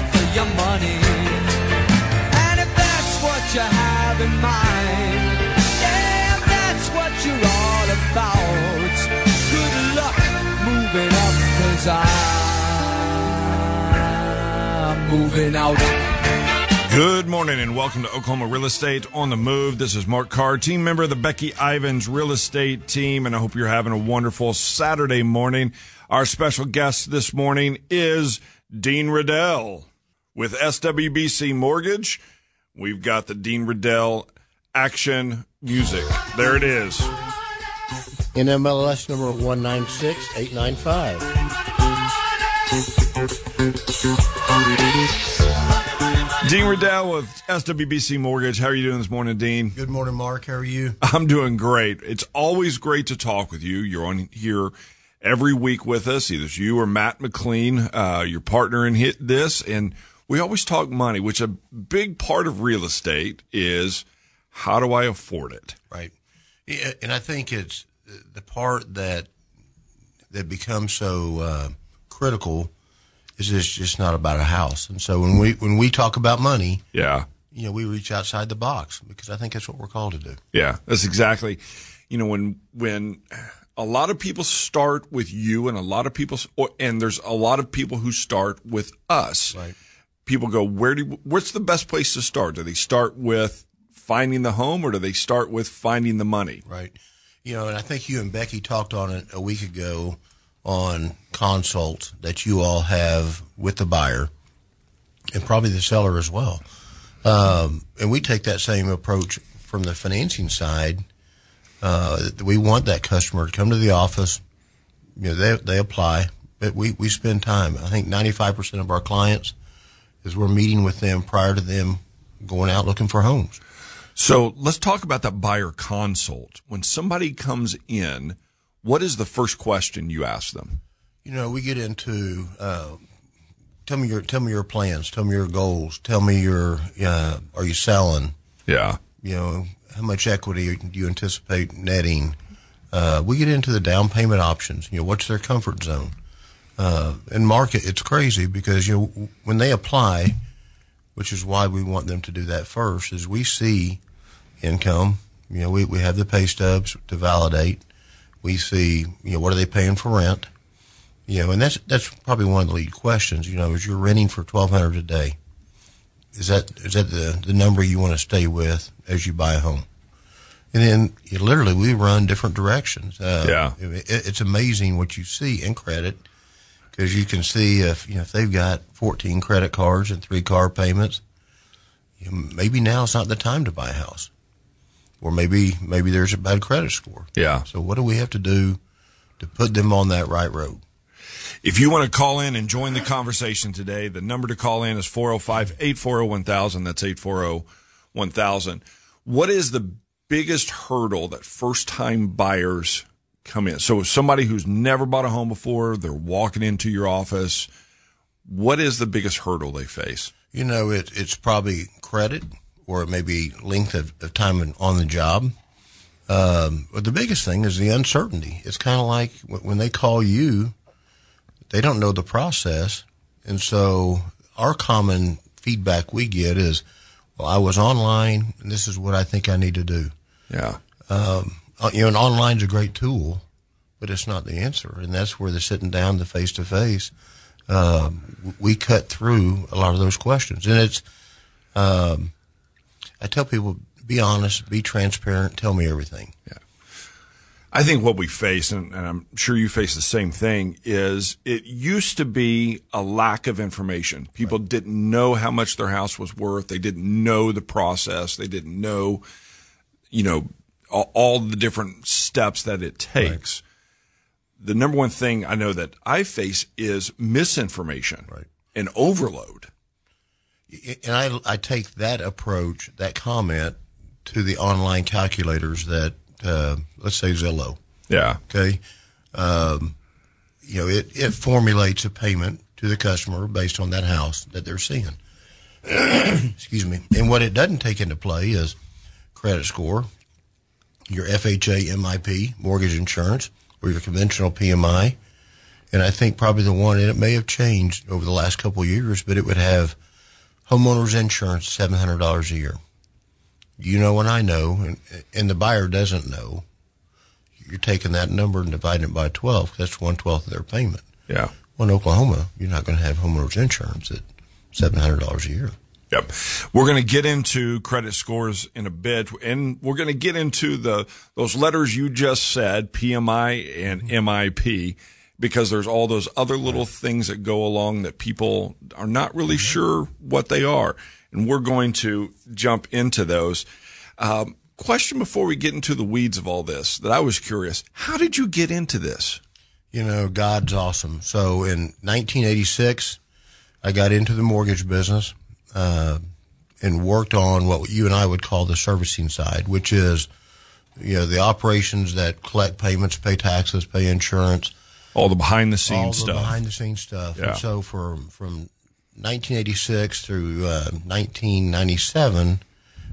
get your money. And if that's what you have in mind, yeah, if that's what you're all about, good luck moving up, cause I'm moving out. Good morning and welcome to Oklahoma Real Estate on the Move. This is Mark Carr, team member of the Becky Ivans Real Estate team, and I hope you're having a wonderful Saturday morning. Our special guest this morning is Dean Riddell with SWBC Mortgage. We've got the Dean Riddell action music. There it is. NMLS number 196895. Dean Riddell with SWBC Mortgage. How are you doing this morning, Dean? Good morning, Mark. How are you? I'm doing great. It's always great to talk with you. You're on here every week with us, either it's you or Matt McLean, uh, your partner in hit this, and we always talk money, which a big part of real estate is how do I afford it? Right. Yeah, and I think it's the part that that becomes so uh, critical is it's just not about a house. And so when we when we talk about money, yeah, you know, we reach outside the box because I think that's what we're called to do. Yeah, that's exactly. You know, when when a lot of people start with you, and a lot of people, and there's a lot of people who start with us. Right. People go, where do? What's the best place to start? Do they start with finding the home, or do they start with finding the money? Right. You know, and I think you and Becky talked on it a week ago on consult that you all have with the buyer and probably the seller as well. Um, and we take that same approach from the financing side. Uh, we want that customer to come to the office. You know, they, they apply, but we, we spend time. I think 95% of our clients is we're meeting with them prior to them going out looking for homes. So let's talk about that buyer consult. When somebody comes in, what is the first question you ask them? You know, we get into uh, tell me your tell me your plans, tell me your goals, tell me your uh, are you selling? Yeah. You know, how much equity do you anticipate netting? Uh, we get into the down payment options. You know, what's their comfort zone? Uh, and market, it's crazy because you know when they apply, which is why we want them to do that first. Is we see income. You know, we we have the pay stubs to validate we see, you know, what are they paying for rent? You know, and that's that's probably one of the lead questions. You know, is you're renting for twelve hundred a day, is that is that the the number you want to stay with as you buy a home? And then you literally we run different directions. Uh, yeah, it, it's amazing what you see in credit because you can see if you know if they've got fourteen credit cards and three car payments, you know, maybe now it's not the time to buy a house or maybe maybe there's a bad credit score. Yeah. So what do we have to do to put them on that right road? If you want to call in and join the conversation today, the number to call in is 405-840-1000. That's 840-1000. What is the biggest hurdle that first-time buyers come in? So somebody who's never bought a home before, they're walking into your office. What is the biggest hurdle they face? You know, it, it's probably credit or it may be length of, of time on the job. Um, but the biggest thing is the uncertainty. It's kind of like when they call you, they don't know the process. And so our common feedback we get is, well, I was online and this is what I think I need to do. Yeah. Um, uh, you know, and online's a great tool, but it's not the answer. And that's where the sitting down, the face to face, we cut through a lot of those questions. And it's, um, I tell people, be honest, be transparent, tell me everything. I think what we face, and, and, I'm sure you face the same thing, is it used to be a lack of information. People right. didn't know how much their house was worth. They didn't know the process. They didn't know, you know, all, all the different steps that it takes. Right. The number one thing I know that I face is misinformation right. and overload and I, I take that approach, that comment to the online calculators that, uh, let's say Zillow. Yeah. Okay. Um, you know, it, it formulates a payment to the customer based on that house that they're seeing. Excuse me. And what it doesn't take into play is credit score, your FHA MIP, mortgage insurance, or your conventional PMI. And I think probably the one, and it may have changed over the last couple of years, but it would have homeowners insurance, $700 a year. You know, and I know, and, and the buyer doesn't know. You're taking that number and dividing it by 12. That's one twelfth of their payment. Yeah. Well, in Oklahoma, you're not going to have homeowners insurance at $700 a year. Yep. We're going to get into credit scores in a bit and we're going to get into the, those letters you just said, PMI and MIP, because there's all those other little things that go along that people are not really sure what they are. And we're going to jump into those. Um, question before we get into the weeds of all this that I was curious. How did you get into this? You know, God's awesome. So in 1986, I got into the mortgage business uh, and worked on what you and I would call the servicing side, which is, you know, the operations that collect payments, pay taxes, pay insurance, All the behind the all scenes the stuff. behind the scenes stuff. Yeah. And so from from 1986 through uh, 1997,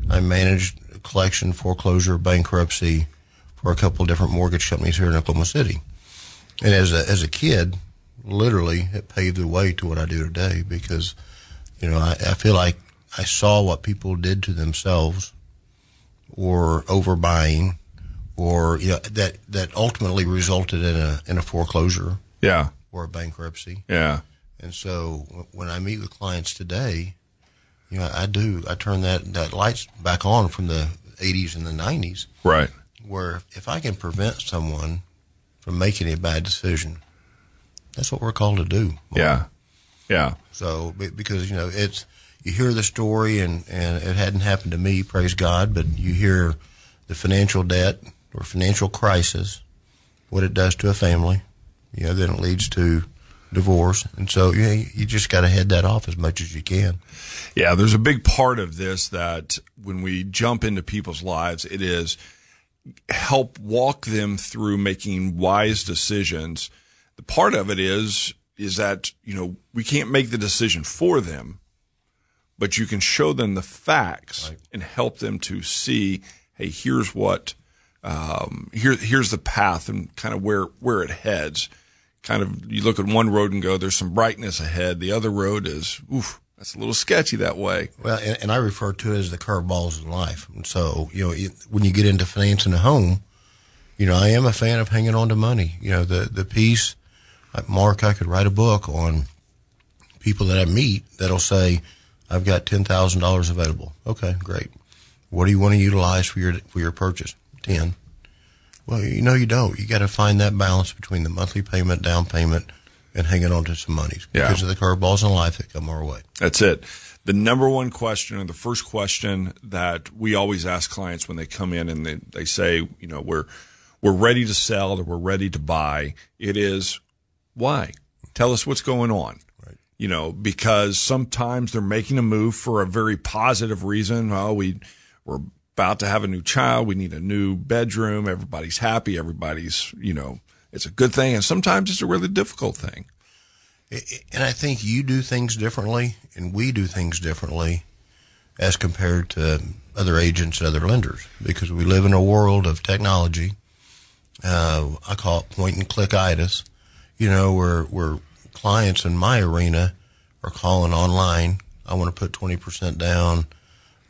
I managed collection, foreclosure, bankruptcy for a couple of different mortgage companies here in Oklahoma City. And as a as a kid, literally, it paved the way to what I do today because, you know, I, I feel like I saw what people did to themselves, or overbuying, or you know, that that ultimately resulted in a in a foreclosure yeah. or a bankruptcy. Yeah. And so when I meet with clients today, you know, I do, I turn that, that lights back on from the 80s and the 90s, Right. where if I can prevent someone from making a bad decision, that's what we're called to do. Yeah. Yeah. So, because, you know, it's, you hear the story and, and it hadn't happened to me, praise God, but you hear the financial debt or financial crisis, what it does to a family, you know, then it leads to divorce. And so, you know, you just got to head that off as much as you can. Yeah, there's a big part of this that when we jump into people's lives, it is help walk them through making wise decisions. The part of it is is that, you know, we can't make the decision for them, but you can show them the facts and help them to see, hey, here's what um, here here's the path and kind of where where it heads. Kind of you look at one road and go, there's some brightness ahead. The other road is, oof, that's a little sketchy that way. Well, and, and I refer to it as the curveballs in life. And so, you know, it, when you get into financing a home, you know, I am a fan of hanging on to money. You know, the, the piece, like Mark, I could write a book on people that I meet that'll say, I've got $10,000 available. Okay, great. What do you want to utilize for your, for your purchase? 10. Well, you know, you don't. You got to find that balance between the monthly payment, down payment, and hanging on to some monies Yeah. because of the curveballs in life that come our way. That's it. The number one question or the first question that we always ask clients when they come in and they, they say, you know, we're, we're ready to sell or we're ready to buy. It is why? Tell us what's going on. Right. You know, because sometimes they're making a move for a very positive reason. Oh, we, we're about to have a new child. We need a new bedroom. Everybody's happy. Everybody's, you know, it's a good thing. And sometimes it's a really difficult thing. And I think you do things differently and we do things differently as compared to other agents and other lenders because we live in a world of technology. Uh, I call it point and click itis, you know, where, where clients in my arena are calling online. I want to put 20% down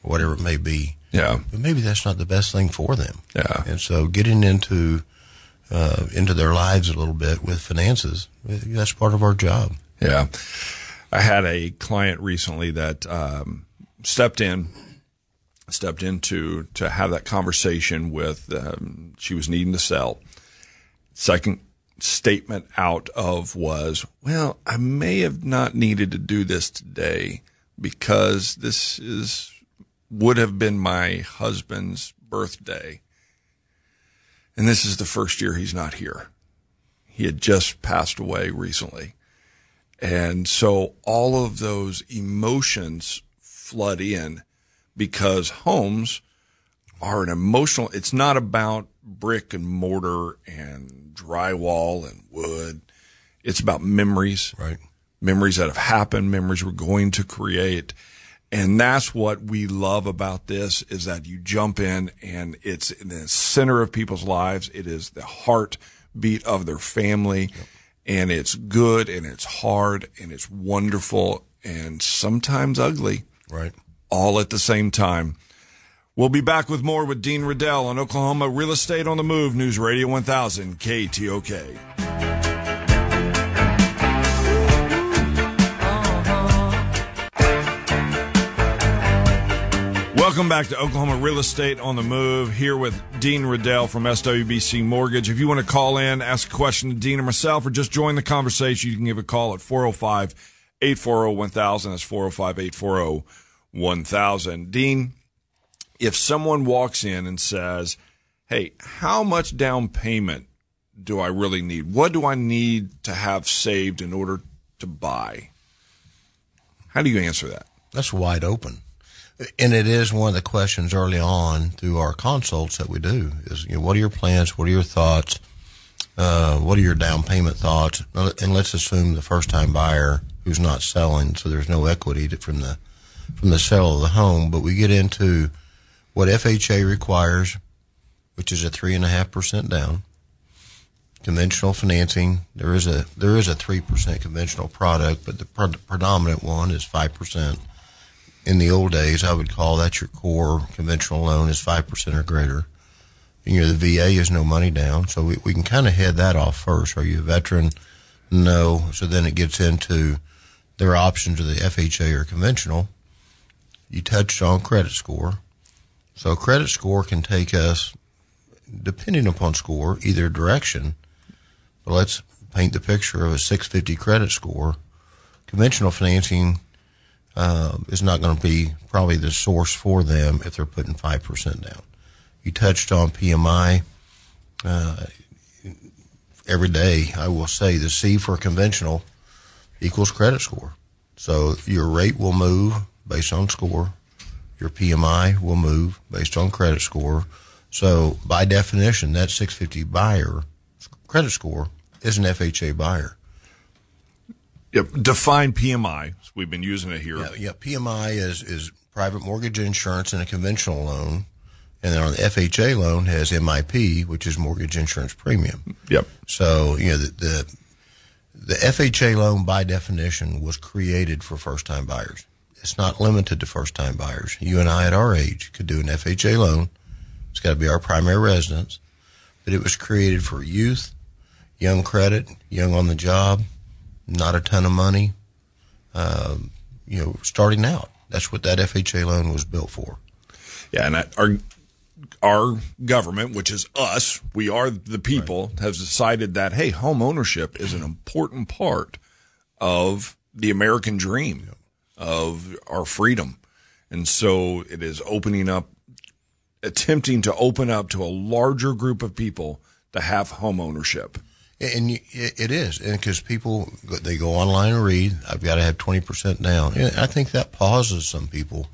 or whatever it may be. Yeah. But maybe that's not the best thing for them. Yeah. And so getting into, uh, into their lives a little bit with finances, that's part of our job. Yeah. I had a client recently that um, stepped in, stepped in to, to have that conversation with, um, she was needing to sell. Second statement out of was, well, I may have not needed to do this today because this is, would have been my husband's birthday. And this is the first year he's not here. He had just passed away recently. And so all of those emotions flood in because homes are an emotional, it's not about brick and mortar and drywall and wood. It's about memories, Right. memories that have happened, memories we're going to create. And that's what we love about this is that you jump in and it's in the center of people's lives. It is the heartbeat of their family. and it's good and it's hard and it's wonderful and sometimes ugly Right. all at the same time. We'll be back with more with Dean Riddell on Oklahoma Real Estate on the Move, News Radio 1000, KTOK. Welcome back to Oklahoma Real Estate on the Move. Here with Dean Riddell from SWBC Mortgage. If you want to call in, ask a question to Dean or myself, or just join the conversation, you can give a call at 405 840 1000. That's 405 840 1000. Dean, if someone walks in and says, Hey, how much down payment do I really need? What do I need to have saved in order to buy? How do you answer that? That's wide open. And it is one of the questions early on through our consults that we do is, you know, what are your plans? What are your thoughts? Uh, what are your down payment thoughts? And let's assume the first time buyer who's not selling, so there's no equity to, from the from the sale of the home. But we get into what FHA requires, which is a three and a half percent down. Conventional financing, there is a there is a three percent conventional product, but the pre- predominant one is five percent. In the old days, I would call that your core conventional loan is five percent or greater. And, you know, the VA is no money down, so we, we can kind of head that off first. Are you a veteran? No. So then it gets into their options of the FHA or conventional. You touched on credit score. So credit score can take us, depending upon score, either direction. But let's paint the picture of a 650 credit score. Conventional financing uh, is not going to be probably the source for them if they're putting 5% down. You touched on PMI. Uh, every day, I will say the C for conventional equals credit score. So your rate will move based on score. Your PMI will move based on credit score. So by definition, that 650 buyer credit score is an FHA buyer. Yep. Define PMI. We've been using it here. Yeah, yeah. PMI is, is private mortgage insurance and a conventional loan. And then on the FHA loan has MIP, which is mortgage insurance premium. Yep. So, you know, the, the, the FHA loan by definition was created for first time buyers. It's not limited to first time buyers. You and I at our age could do an FHA loan. It's got to be our primary residence, but it was created for youth, young credit, young on the job, not a ton of money, um, you know, starting out. That's what that FHA loan was built for. Yeah, and that, our our government, which is us, we are the people, right. has decided that hey, home ownership is an important part of the American dream, of our freedom, and so it is opening up, attempting to open up to a larger group of people to have home ownership. And it is, and because people they go online and read, I've got to have twenty percent down. And I think that pauses some people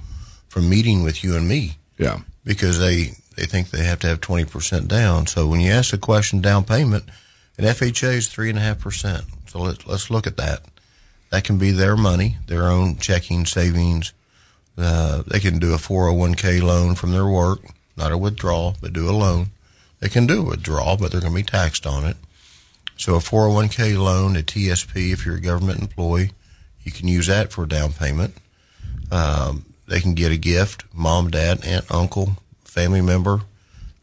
from meeting with you and me. Yeah, because they they think they have to have twenty percent down. So when you ask the question down payment, an FHA is three and a half percent. So let's let's look at that. That can be their money, their own checking savings. Uh, they can do a four hundred one k loan from their work, not a withdrawal, but do a loan. They can do a withdrawal, but they're going to be taxed on it. So a 401k loan, a TSP, if you're a government employee, you can use that for a down payment. Um, they can get a gift, mom, dad, aunt, uncle, family member.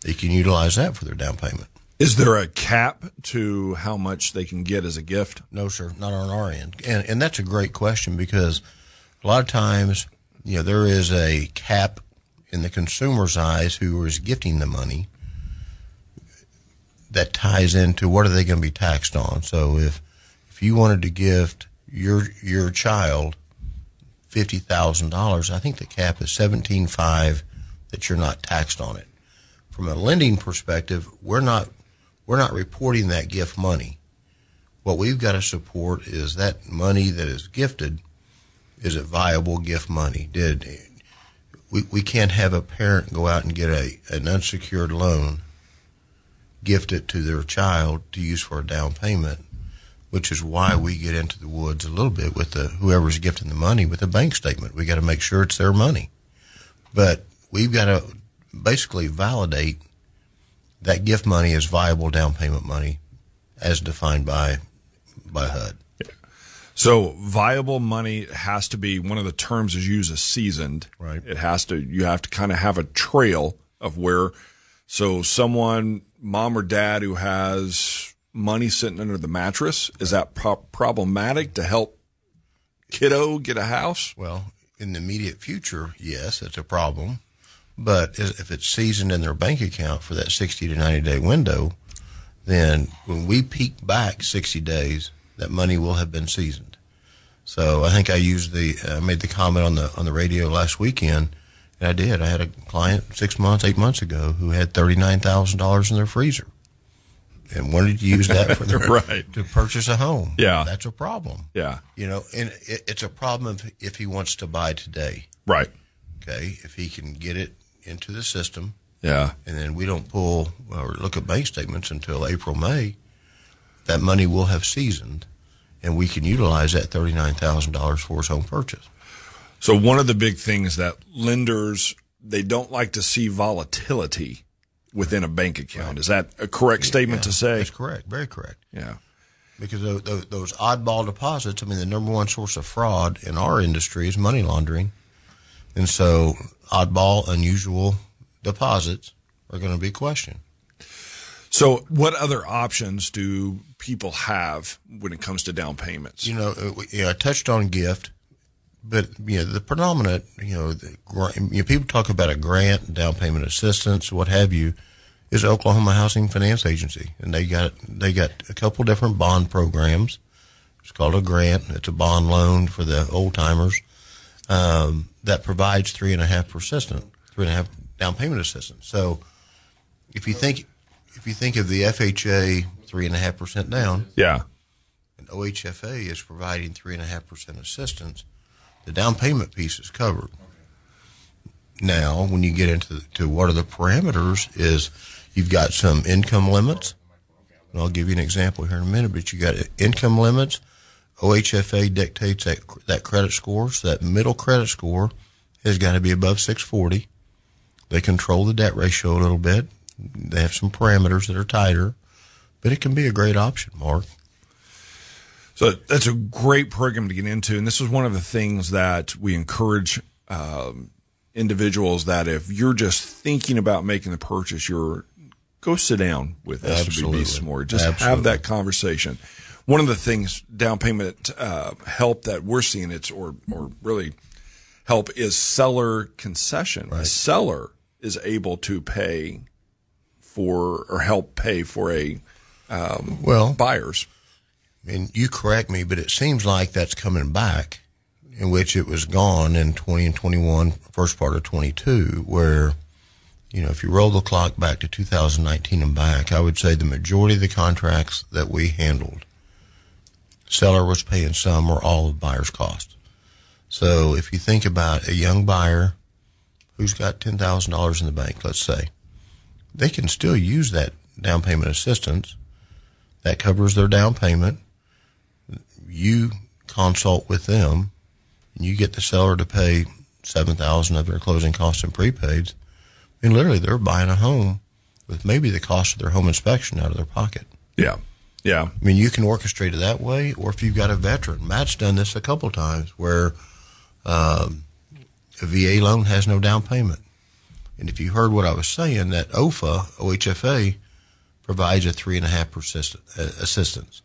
They can utilize that for their down payment. Is there a cap to how much they can get as a gift? No, sir, not on our end. And, and that's a great question because a lot of times, you know, there is a cap in the consumer's eyes who is gifting the money that ties into what are they going to be taxed on. So if if you wanted to gift your your child fifty thousand dollars, I think the cap is seventeen five that you're not taxed on it. From a lending perspective, we're not we're not reporting that gift money. What we've got to support is that money that is gifted. Is it viable gift money? Did we, we can't have a parent go out and get a an unsecured loan gift it to their child to use for a down payment, which is why we get into the woods a little bit with the whoever's gifting the money with a bank statement. We got to make sure it's their money, but we've got to basically validate that gift money is viable down payment money as defined by by HUD. So viable money has to be one of the terms is used as seasoned. Right. It has to you have to kind of have a trail of where so someone mom or dad who has money sitting under the mattress is that pro- problematic to help kiddo get a house? Well, in the immediate future, yes, it's a problem. But if it's seasoned in their bank account for that 60 to 90 day window, then when we peak back 60 days, that money will have been seasoned. So I think I used the, I uh, made the comment on the, on the radio last weekend. And I did. I had a client six months, eight months ago who had $39,000 in their freezer and wanted to use that for their, right. to purchase a home. Yeah. That's a problem. Yeah. You know, and it, it's a problem if, if he wants to buy today. Right. Okay. If he can get it into the system. Yeah. And then we don't pull or look at bank statements until April, May, that money will have seasoned and we can utilize that $39,000 for his home purchase. So one of the big things that lenders, they don't like to see volatility within a bank account. Right. Is that a correct statement yeah, to say? That's correct. Very correct. Yeah. Because those, those oddball deposits, I mean, the number one source of fraud in our industry is money laundering. And so oddball, unusual deposits are going to be questioned. So, what other options do people have when it comes to down payments? You know, uh, I touched on gift, but you know, the predominant, you know, the, you know, people talk about a grant, down payment assistance, what have you, is Oklahoma Housing Finance Agency, and they got they got a couple different bond programs. It's called a grant. It's a bond loan for the old timers um, that provides three and a half persistent, three and a half down payment assistance. So if you think if you think of the FHA three and a half percent down, yeah, and OHFA is providing three and a half percent assistance, the down payment piece is covered. Now, when you get into the, to what are the parameters, is you've got some income limits. And I'll give you an example here in a minute, but you got income limits. OHFA dictates that that credit score, so that middle credit score has got to be above 640. They control the debt ratio a little bit. They have some parameters that are tighter, but it can be a great option, Mark. So that's a great program to get into, and this is one of the things that we encourage um, individuals that if you're just thinking about making the purchase, you're go sit down with Absolutely. SWB some more. Just Absolutely. have that conversation. One of the things down payment uh, help that we're seeing it's or or really help is seller concession. Right. The seller is able to pay for or help pay for a um, well buyers. And you correct me, but it seems like that's coming back, in which it was gone in 20 and 21, first part of 22, where, you know, if you roll the clock back to 2019 and back, I would say the majority of the contracts that we handled, seller was paying some or all of buyer's cost. So if you think about a young buyer who's got $10,000 in the bank, let's say, they can still use that down payment assistance. That covers their down payment. You consult with them and you get the seller to pay 7000 of their closing costs and prepaids. I mean, literally, they're buying a home with maybe the cost of their home inspection out of their pocket. Yeah. Yeah. I mean, you can orchestrate it that way, or if you've got a veteran. Matt's done this a couple times where um, a VA loan has no down payment. And if you heard what I was saying, that OFA, OHFA, provides a three and a half persistent uh, assistance.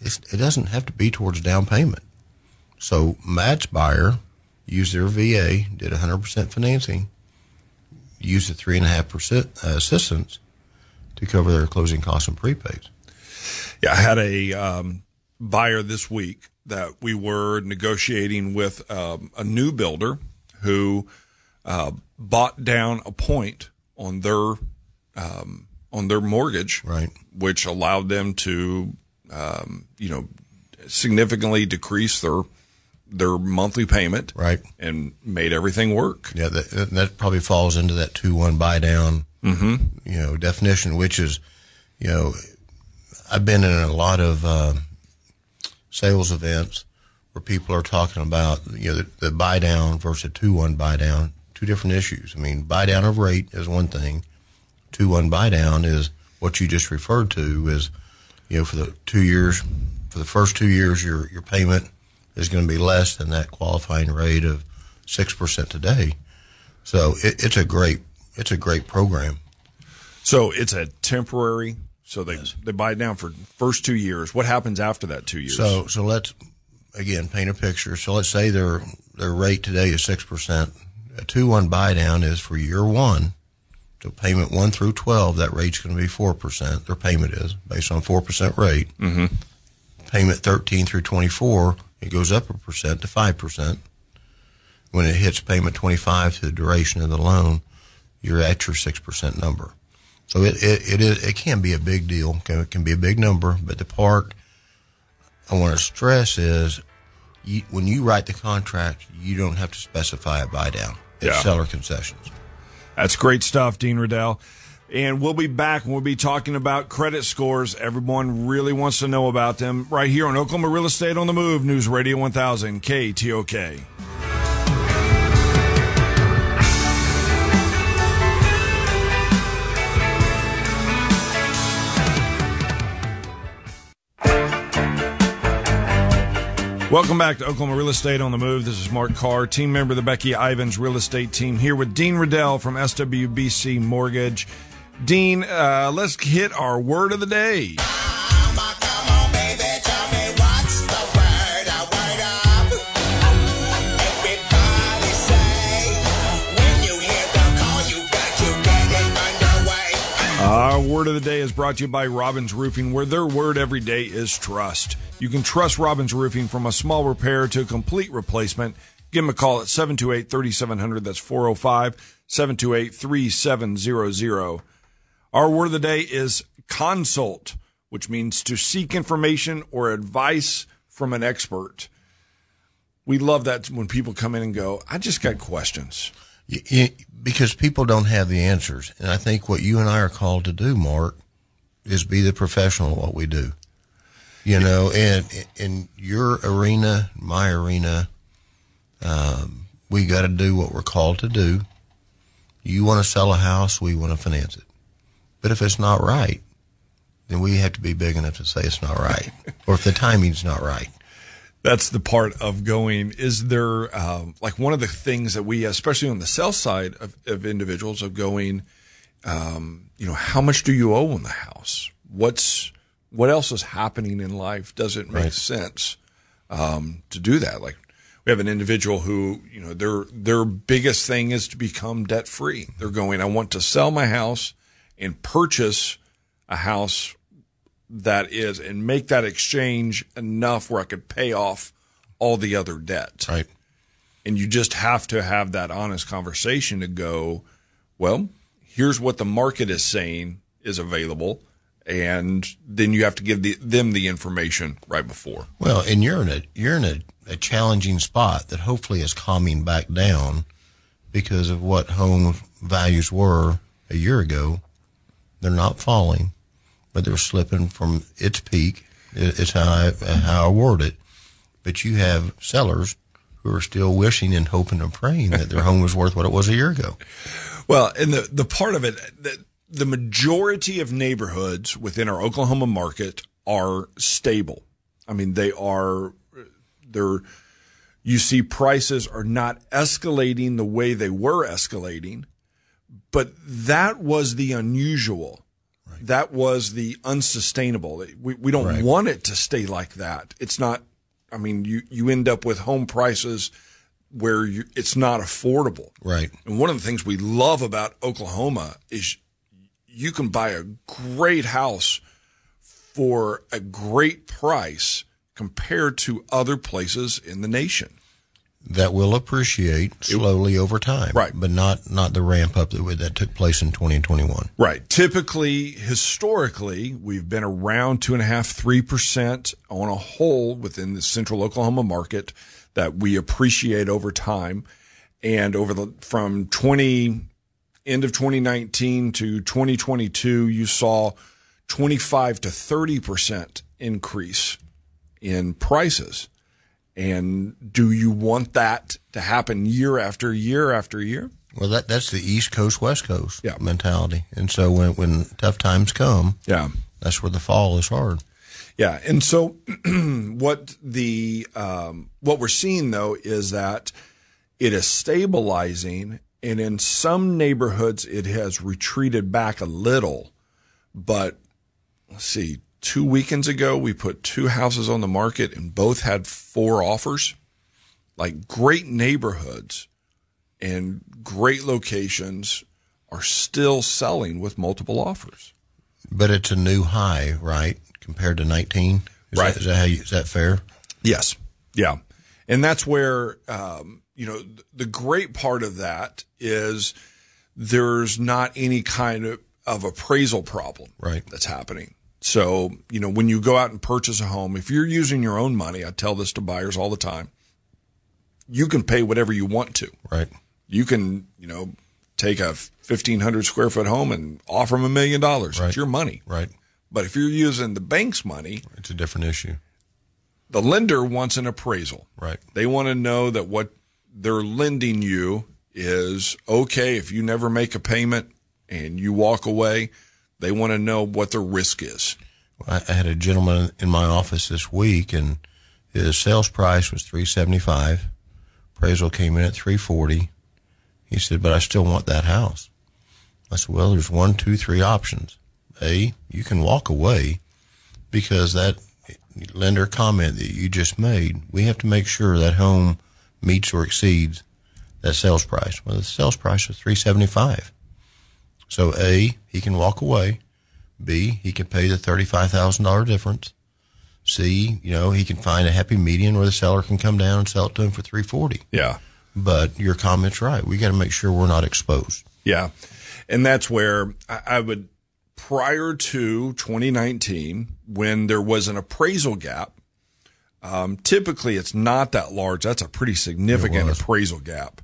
It's, it doesn't have to be towards down payment. So Matt's buyer used their VA, did 100% financing, used the three and a half percent uh, assistance to cover their closing costs and prepaids. Yeah, I had a um, buyer this week that we were negotiating with um, a new builder who uh, bought down a point on their um, on their mortgage, right, which allowed them to um, you know significantly decrease their their monthly payment, right, and made everything work. Yeah, that, that probably falls into that two one buy down, mm-hmm. you know, definition, which is, you know, I've been in a lot of uh, sales events where people are talking about you know the, the buy down versus two one buy down, two different issues. I mean, buy down of rate is one thing. Two one buy down is what you just referred to is, you know, for the two years for the first two years, your your payment is going to be less than that qualifying rate of six percent today. So it, it's a great it's a great program. So it's a temporary. So they they buy it down for first two years. What happens after that two years? So so let's again paint a picture. So let's say their their rate today is six percent. A two one buy down is for year one. So payment one through twelve, that rate's going to be four percent. Their payment is based on four percent rate. Mhm. Payment thirteen through twenty four, it goes up a percent to five percent. When it hits payment twenty five to the duration of the loan, you're at your six percent number. So it, it, it is it can be a big deal. It can be a big number, but the part I want to stress is you, when you write the contract, you don't have to specify a buy down. It's Yeah. seller concessions. That's great stuff, Dean Riddell. And we'll be back and we'll be talking about credit scores. Everyone really wants to know about them right here on Oklahoma Real Estate on the Move, News Radio 1000, KTOK. Welcome back to Oklahoma Real Estate on the Move. This is Mark Carr, team member of the Becky Ivans Real Estate Team, here with Dean Riddell from SWBC Mortgage. Dean, uh, let's hit our word of the day. Our word of the day is brought to you by Robbins Roofing, where their word every day is trust. You can trust Robbins Roofing from a small repair to a complete replacement. Give them a call at 728 3700. That's 405 728 3700. Our word of the day is consult, which means to seek information or advice from an expert. We love that when people come in and go, I just got questions. Because people don't have the answers. And I think what you and I are called to do, Mark, is be the professional at what we do. You know, and in your arena, my arena, um, we got to do what we're called to do. You want to sell a house, we want to finance it. But if it's not right, then we have to be big enough to say it's not right, or if the timing's not right. that's the part of going is there um, like one of the things that we especially on the sell side of, of individuals of going um, you know how much do you owe on the house what's what else is happening in life doesn't make Right. sense um, to do that like we have an individual who you know their their biggest thing is to become debt free they're going i want to sell my house and purchase a house that is and make that exchange enough where I could pay off all the other debt. Right. And you just have to have that honest conversation to go, well, here's what the market is saying is available. And then you have to give the, them the information right before. Well, and you're in a you're in a, a challenging spot that hopefully is calming back down because of what home values were a year ago. They're not falling, but they're slipping from its peak. It's how I, how I word it. But you have sellers who are still wishing and hoping and praying that their home was worth what it was a year ago. Well, and the, the part of it, that the majority of neighborhoods within our Oklahoma market are stable. I mean, they are, they're, you see prices are not escalating the way they were escalating, but that was the unusual. That was the unsustainable. We, we don't Right. want it to stay like that. It's not, I mean, you, you end up with home prices where you, it's not affordable. Right. And one of the things we love about Oklahoma is you can buy a great house for a great price compared to other places in the nation. That will appreciate slowly over time. Right. But not, not the ramp up that, that took place in 2021. Right. Typically, historically, we've been around two and a half, three percent on a whole within the central Oklahoma market that we appreciate over time. And over the from twenty end of 2019 to 2022, you saw 25 to 30 percent increase in prices. And do you want that to happen year after year after year? Well, that that's the East Coast West Coast Yeah. mentality, and so when when tough times come, Yeah. that's where the fall is hard. Yeah, and so what the um, what we're seeing though is that it is stabilizing, and in some neighborhoods it has retreated back a little. But let's see, two weekends ago we put two houses on the market, and both had four offers. Like great neighborhoods and great locations are still selling with multiple offers. But it's a new high, right? Compared to 19? Is Right. That, is, that how you, is that fair? Yes. Yeah. And that's where, um, you know, the great part of that is there's not any kind of, of appraisal problem Right. that's happening. So, you know, when you go out and purchase a home, if you're using your own money, I tell this to buyers all the time, you can pay whatever you want to. Right. You can, you know, take a 1500 square foot home and offer them a million dollars. It's your money. Right. But if you're using the bank's money, It's a different issue. The lender wants an appraisal. Right. They want to know that what they're lending you is okay if you never make a payment and you walk away. They want to know what the risk is. I, had a gentleman in my office this week, and his sales price was three seventy five. Appraisal came in at three forty. He said, "But I still want that house." I said, "Well, there's one, two, three options. A, you can walk away because that lender comment that you just made, we have to make sure that home meets or exceeds that sales price. Well, the sales price is three seventy five. So A, he can walk away. B, he can pay the thirty-five thousand dollar difference. C, you know, he can find a happy median where the seller can come down and sell it to him for three forty. Yeah. But your comment's right. We got to make sure we're not exposed. Yeah. And that's where I, I would, prior to 2019, when there was an appraisal gap, um, typically it's not that large. That's a pretty significant appraisal gap.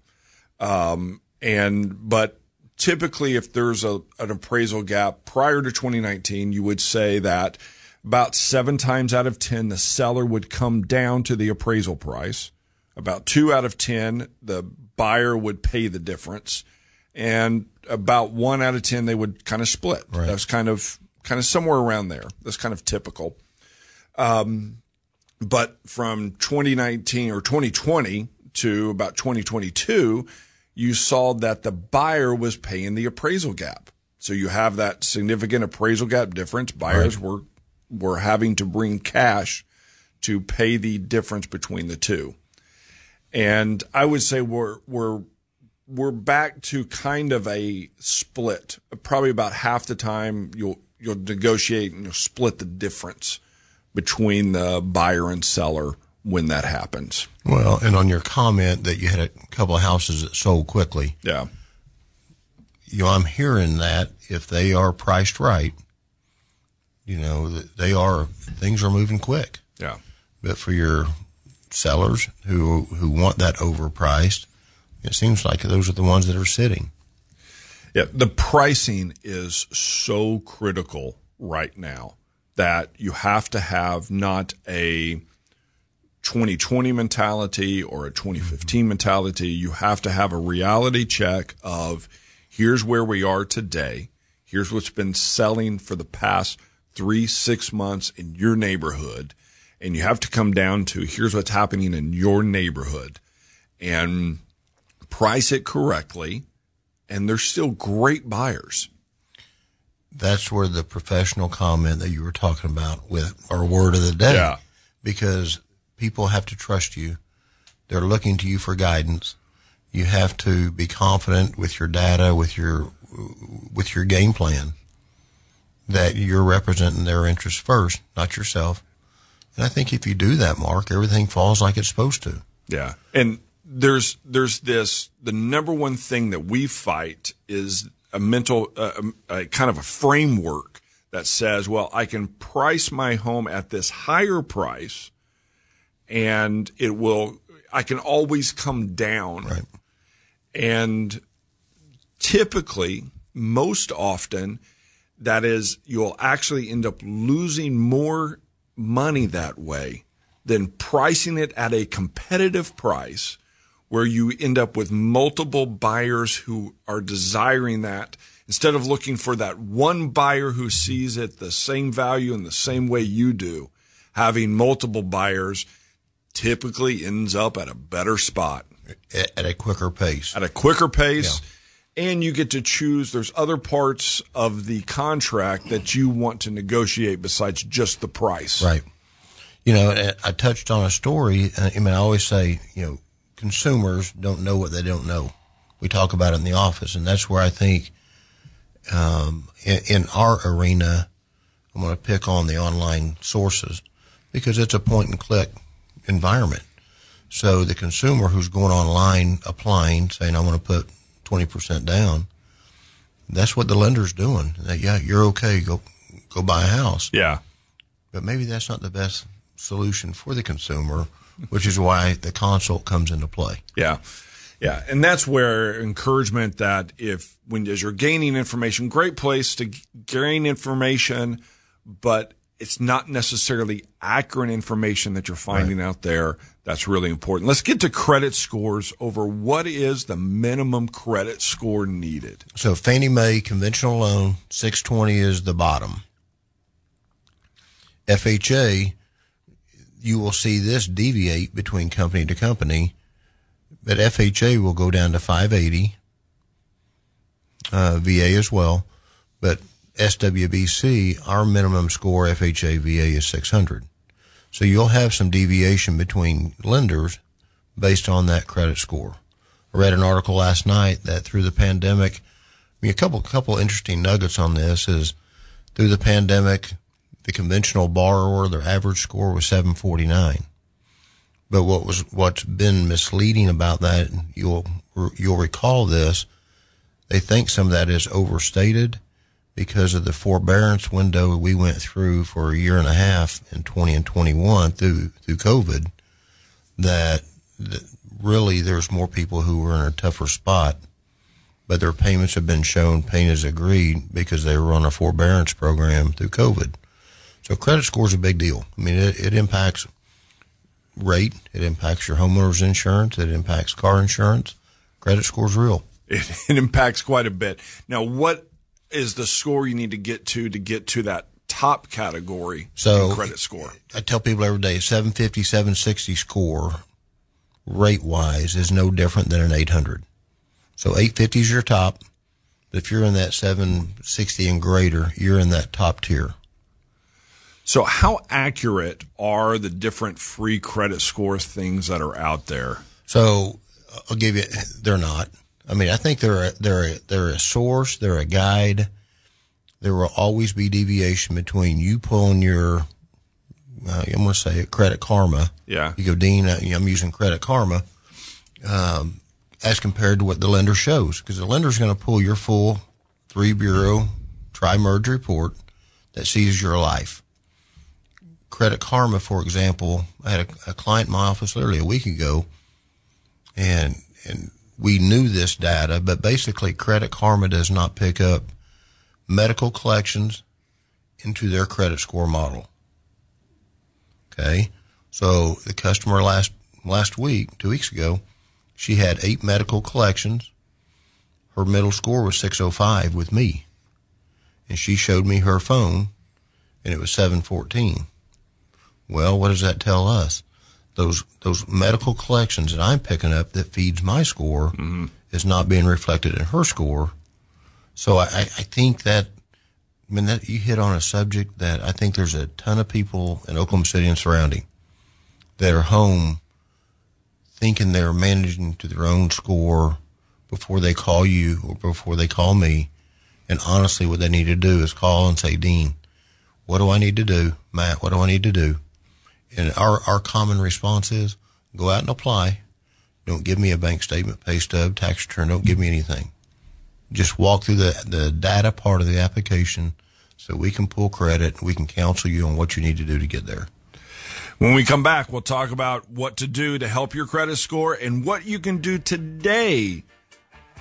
Um, and, but typically if there's a, an appraisal gap prior to 2019, you would say that about seven times out of 10, the seller would come down to the appraisal price. About two out of 10, the buyer would pay the difference. And about one out of 10, they would kind of split. That's kind of, kind of somewhere around there. That's kind of typical. Um, but from 2019 or 2020 to about 2022, you saw that the buyer was paying the appraisal gap. So you have that significant appraisal gap difference. Buyers were, were having to bring cash to pay the difference between the two. And I would say we're, we're, we're back to kind of a split. Probably about half the time you'll, you'll negotiate and you'll split the difference between the buyer and seller when that happens. Well, and on your comment that you had a couple of houses that sold quickly, Yeah. you know, I'm hearing that if they are priced right, you know, they are things are moving quick. Yeah. But for your sellers who who want that overpriced, it seems like those are the ones that are sitting. Yeah, the pricing is so critical right now that you have to have not a 2020 mentality or a 2015 mentality. You have to have a reality check of here's where we are today. Here's what's been selling for the past three, six months in your neighborhood. And you have to come down to here's what's happening in your neighborhood and price it correctly and they're still great buyers. That's where the professional comment that you were talking about with our word of the day. Yeah. Because people have to trust you. They're looking to you for guidance. You have to be confident with your data, with your with your game plan that you're representing their interests first, not yourself. And I think if you do that, Mark, everything falls like it's supposed to. Yeah. And there's there's this the number one thing that we fight is a mental uh, a, a kind of a framework that says, well, I can price my home at this higher price and it will I can always come down. Right. And typically, most often, that is, you'll actually end up losing more money that way than pricing it at a competitive price where you end up with multiple buyers who are desiring that instead of looking for that one buyer who sees it the same value in the same way you do having multiple buyers typically ends up at a better spot at, a quicker pace. at a quicker pace. And you get to choose. There's other parts of the contract that you want to negotiate besides just the price. Right. You know, I touched on a story. I mean, I always say, you know, consumers don't know what they don't know. We talk about it in the office, and that's where I think um, in, in our arena, I'm going to pick on the online sources because it's a point and click environment. So the consumer who's going online applying, saying, I want to put 20% down, that's what the lender's doing. That, yeah, you're okay. Go, go buy a house Yeah. but maybe that's not the best solution for the consumer, which is why the consult comes into play. Yeah. Yeah. And that's where encouragement that if, when, as you're gaining information, great place to gain information, but it's not necessarily accurate information that you're finding out there. That's really important. Let's get to credit scores over what is the minimum credit score needed. So Fannie Mae conventional loan, 620 is the bottom. FHA, you will see this deviate between company to company, but FHA will go down to 580, uh, VA as well, but SWBC, our minimum score FHA VA is 600. So you'll have some deviation between lenders based on that credit score. I read an article last night that through the pandemic, I mean, a couple couple interesting nuggets on this is through the pandemic, the conventional borrower, their average score was 749. But what was what's been misleading about that, you'll you'll recall this, they think some of that is overstated because of the forbearance window we went through for a year and a half in 20 and 21 through through COVID. That, that really there's more people who were in a tougher spot, but their payments have been shown paying as agreed because they were on a forbearance program through COVID. So credit score is a big deal. I mean, it, it impacts rate, it impacts your homeowner's insurance, it impacts car insurance. Credit score's real. It, it impacts quite a bit. Now, what is the score you need to get to to get to that top category So- in credit score? I tell people every day, 750, 760 score rate wise is no different than an 800. So 850 is your top. But if you're in that 760 and greater, you're in that top tier. So, how accurate are the different free credit score things that are out there? So I'll give you, they're not. I mean, I think they're a, they're a, they're a source, they're a guide. There will always be deviation between you pulling your, uh, I'm going to say it, credit karma. Yeah. You go, Dean, uh, I'm using credit karma, um, as compared to what the lender shows. Because the lender's going to pull your full three bureau tri-merge report that sees your life. Credit Karma, for example, I had a, a client in my office literally a week ago, and and we knew this data, but basically, Credit Karma does not pick up medical collections into their credit score model. Okay, so the customer last last week, two weeks ago, she had eight medical collections. Her middle score was 605 with me, and she showed me her phone, and it was 714. Well, what does that tell us? Those those medical collections that I'm picking up that feeds my score mm-hmm. is not being reflected in her score. So I, I I think that I mean that you hit on a subject that I think there's a ton of people in Oklahoma City and surrounding that are home thinking they're managing to their own score before they call you or before they call me. And honestly, what they need to do is call and say, Dean, what do I need to do? Matt, what do I need to do? And our, our common response is go out and apply. Don't give me a bank statement, pay stub, tax return. Don't give me anything. Just walk through the, the data part of the application so we can pull credit. and We can counsel you on what you need to do to get there. When we come back, we'll talk about what to do to help your credit score and what you can do today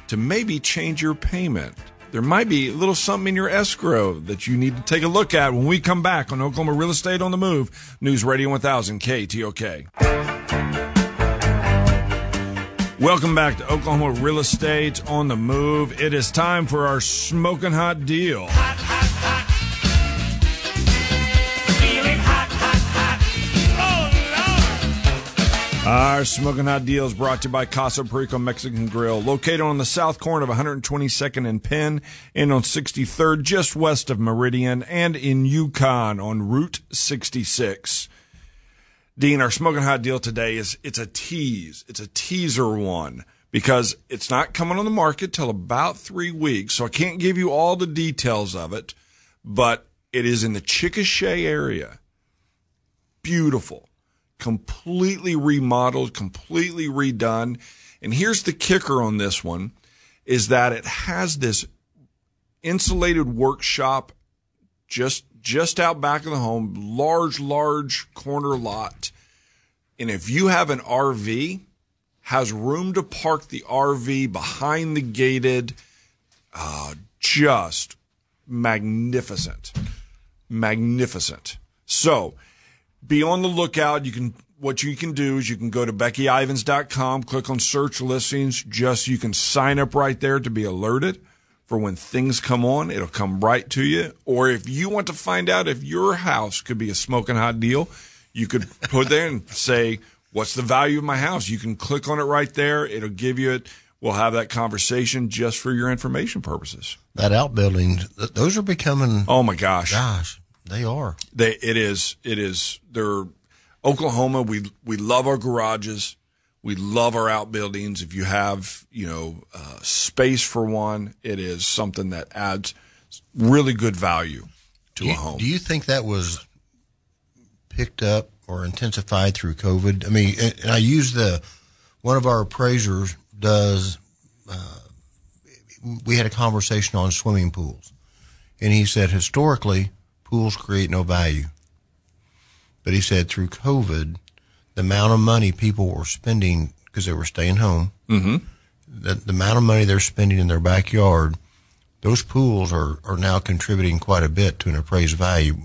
to maybe change your payment. There might be a little something in your escrow that you need to take a look at when we come back on Oklahoma Real Estate on the Move, News Radio 1000 KTOK. Welcome back to Oklahoma Real Estate on the Move. It is time for our smoking hot deal. Hot, hot. Our Smoking Hot Deal is brought to you by Casa Perico Mexican Grill, located on the south corner of 122nd and Penn and on 63rd, just west of Meridian, and in Yukon on Route 66. Dean, our Smoking Hot Deal today is it's a tease. It's a teaser one because it's not coming on the market till about three weeks, so I can't give you all the details of it, but it is in the Chickasha area. Beautiful completely remodeled, completely redone. And here's the kicker on this one is that it has this insulated workshop just just out back of the home, large large corner lot. And if you have an RV, has room to park the RV behind the gated uh, just magnificent. Magnificent. So, be on the lookout. You can, what you can do is you can go to BeckyIvans.com, click on search listings, just you can sign up right there to be alerted for when things come on. It'll come right to you. Or if you want to find out if your house could be a smoking hot deal, you could put there and say, what's the value of my house? You can click on it right there. It'll give you it. We'll have that conversation just for your information purposes. That outbuilding, those are becoming. Oh my gosh. Gosh. They are. They it is it is they're Oklahoma. We we love our garages. We love our outbuildings. If you have you know uh, space for one, it is something that adds really good value to you, a home. Do you think that was picked up or intensified through COVID? I mean, and I use the one of our appraisers does. Uh, we had a conversation on swimming pools, and he said historically pools create no value. But he said through COVID, the amount of money people were spending because they were staying home, mm-hmm. the, the amount of money they're spending in their backyard, those pools are, are now contributing quite a bit to an appraised value.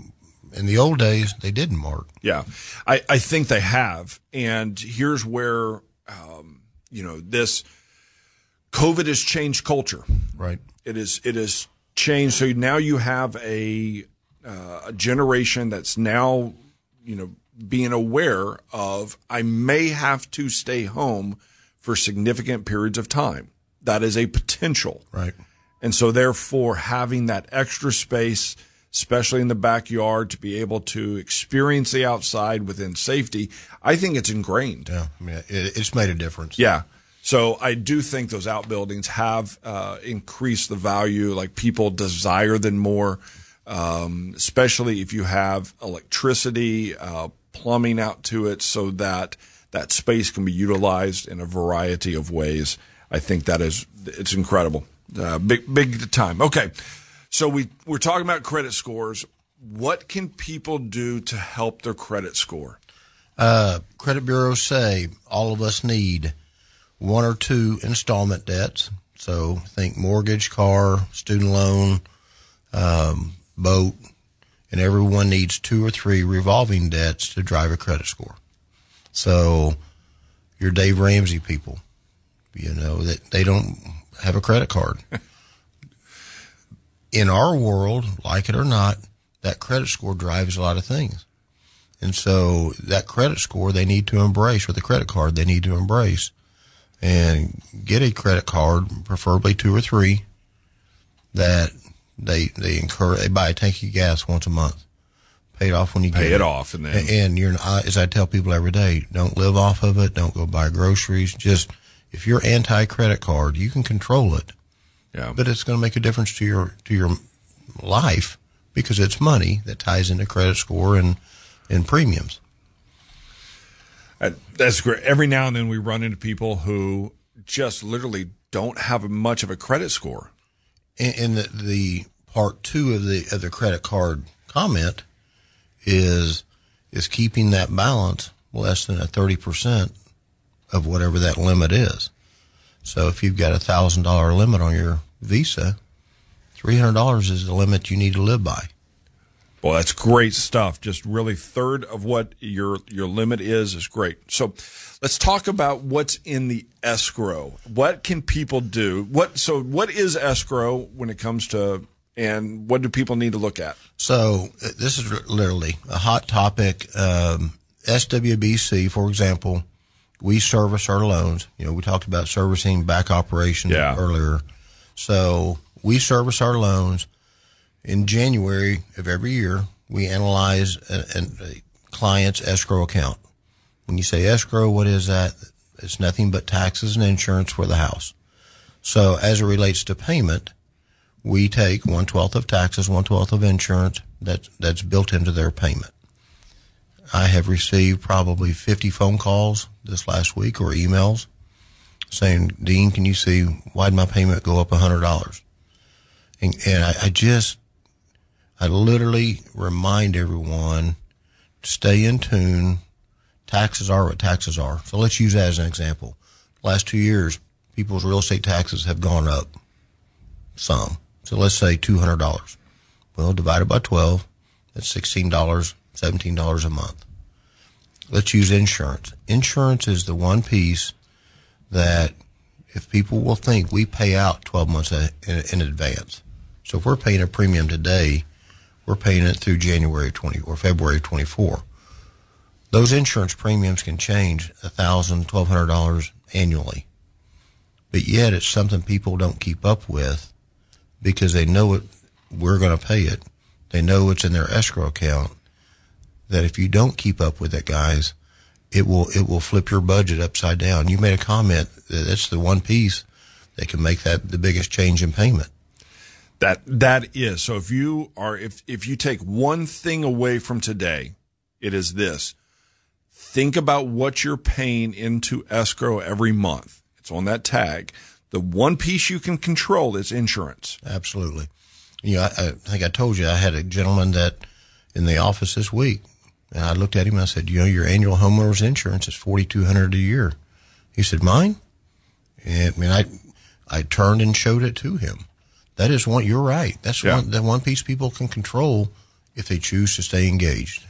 In the old days, they didn't, Mark. Yeah, I, I think they have. And here's where, um, you know, this COVID has changed culture. Right. It is, it has changed. So now you have a, uh, a generation that's now, you know, being aware of I may have to stay home for significant periods of time. That is a potential. Right. And so therefore having that extra space, especially in the backyard to be able to experience the outside within safety, I think it's ingrained. Yeah. I mean, it's made a difference. Yeah. So I do think those outbuildings have uh, increased the value. Like people desire them more um, especially if you have electricity, uh, plumbing out to it so that that space can be utilized in a variety of ways. I think that is, it's incredible. Uh, big, big time. Okay. So we, we're talking about credit scores. What can people do to help their credit score? Uh, credit bureaus say all of us need one or two installment debts. So think mortgage, car, student loan, um, boat, and everyone needs two or three revolving debts to drive a credit score. So your Dave Ramsey people, you know, that they don't have a credit card. In our world, like it or not, that credit score drives a lot of things. And so that credit score they need to embrace, with a credit card they need to embrace, and get a credit card, preferably two or three, that they they incur they buy a tank of gas once a month, pay it off when you pay get it, it off, and then and you're as I tell people every day, don't live off of it. Don't go buy groceries. Just if you're anti credit card, you can control it. Yeah. But it's going to make a difference to your to your life because it's money that ties into credit score and and premiums. Uh, that's great. Every now and then we run into people who just literally don't have much of a credit score in the, the part two of the of the credit card comment is is keeping that balance less than a thirty percent of whatever that limit is. So if you've got a thousand dollar limit on your Visa, three hundred dollars is the limit you need to live by. Well, that's great stuff. Just really third of what your your limit is is great. So let's talk about what's in the escrow. What can people do? What so what is escrow when it comes to and what do people need to look at? So uh, this is literally a hot topic. Um, SWBC, for example, we service our loans. You know, we talked about servicing back operations Yeah. earlier. So we service our loans. In January of every year, we analyze a, a, client's escrow account. When you say escrow, what is that? It's nothing but taxes and insurance for the house. So as it relates to payment, we take one twelfth of taxes, one twelfth of insurance that's that's built into their payment. I have received probably 50 phone calls this last week or emails saying, Dean, can you see why'd my payment go up $100? And, and I, I just, I literally remind everyone to stay in tune. Taxes are what taxes are. So let's use that as an example. Last two years, people's real estate taxes have gone up some. So let's say $200. Well, divided by 12, that's $16, $17 a month. Let's use insurance. Insurance is the one piece that if people will think we pay out 12 months in, advance. So if we're paying a premium today, we're paying it through January 20 or February 24. Those insurance premiums can change $1,000, $1,200 annually. But yet it's something people don't keep up with because they know it, we're going to pay it. They know it's in their escrow account. That if you don't keep up with it, guys, it will it will flip your budget upside down. You made a comment that that's the one piece that can make that the biggest change in payment. That that is. So if you are if if you take one thing away from today, it is this. Think about what you're paying into escrow every month. It's on that tag. The one piece you can control is insurance. Absolutely. You know, I, I think I told you I had a gentleman that in the office this week, and I looked at him and I said, "You know, your annual homeowner's insurance is forty two hundred a year." He said, "Mine." And I mean, I I turned and showed it to him. That is one. You're right. That's Yeah. one. The one piece people can control if they choose to stay engaged.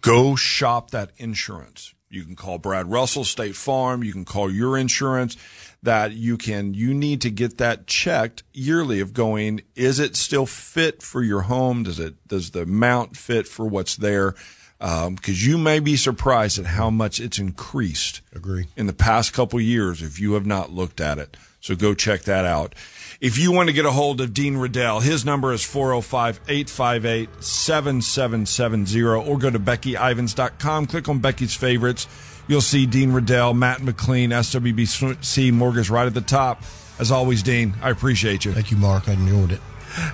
Go shop that insurance. You can call Brad Russell State Farm. You can call your insurance that you can, you need to get that checked yearly of going, is it still fit for your home? Does it, does the amount fit for what's there? Um, cause you may be surprised at how much it's increased Agree. in the past couple years if you have not looked at it. So go check that out. If you want to get a hold of Dean Riddell, his number is 405-858-7770 or go to BeckyIvans.com. Click on Becky's favorites. You'll see Dean Riddell, Matt McLean, SWBC Mortgage right at the top. As always, Dean, I appreciate you. Thank you, Mark. I enjoyed it.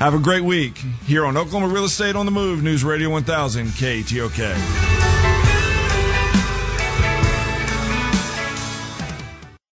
Have a great week here on Oklahoma Real Estate on the Move, News Radio 1000, KTOK.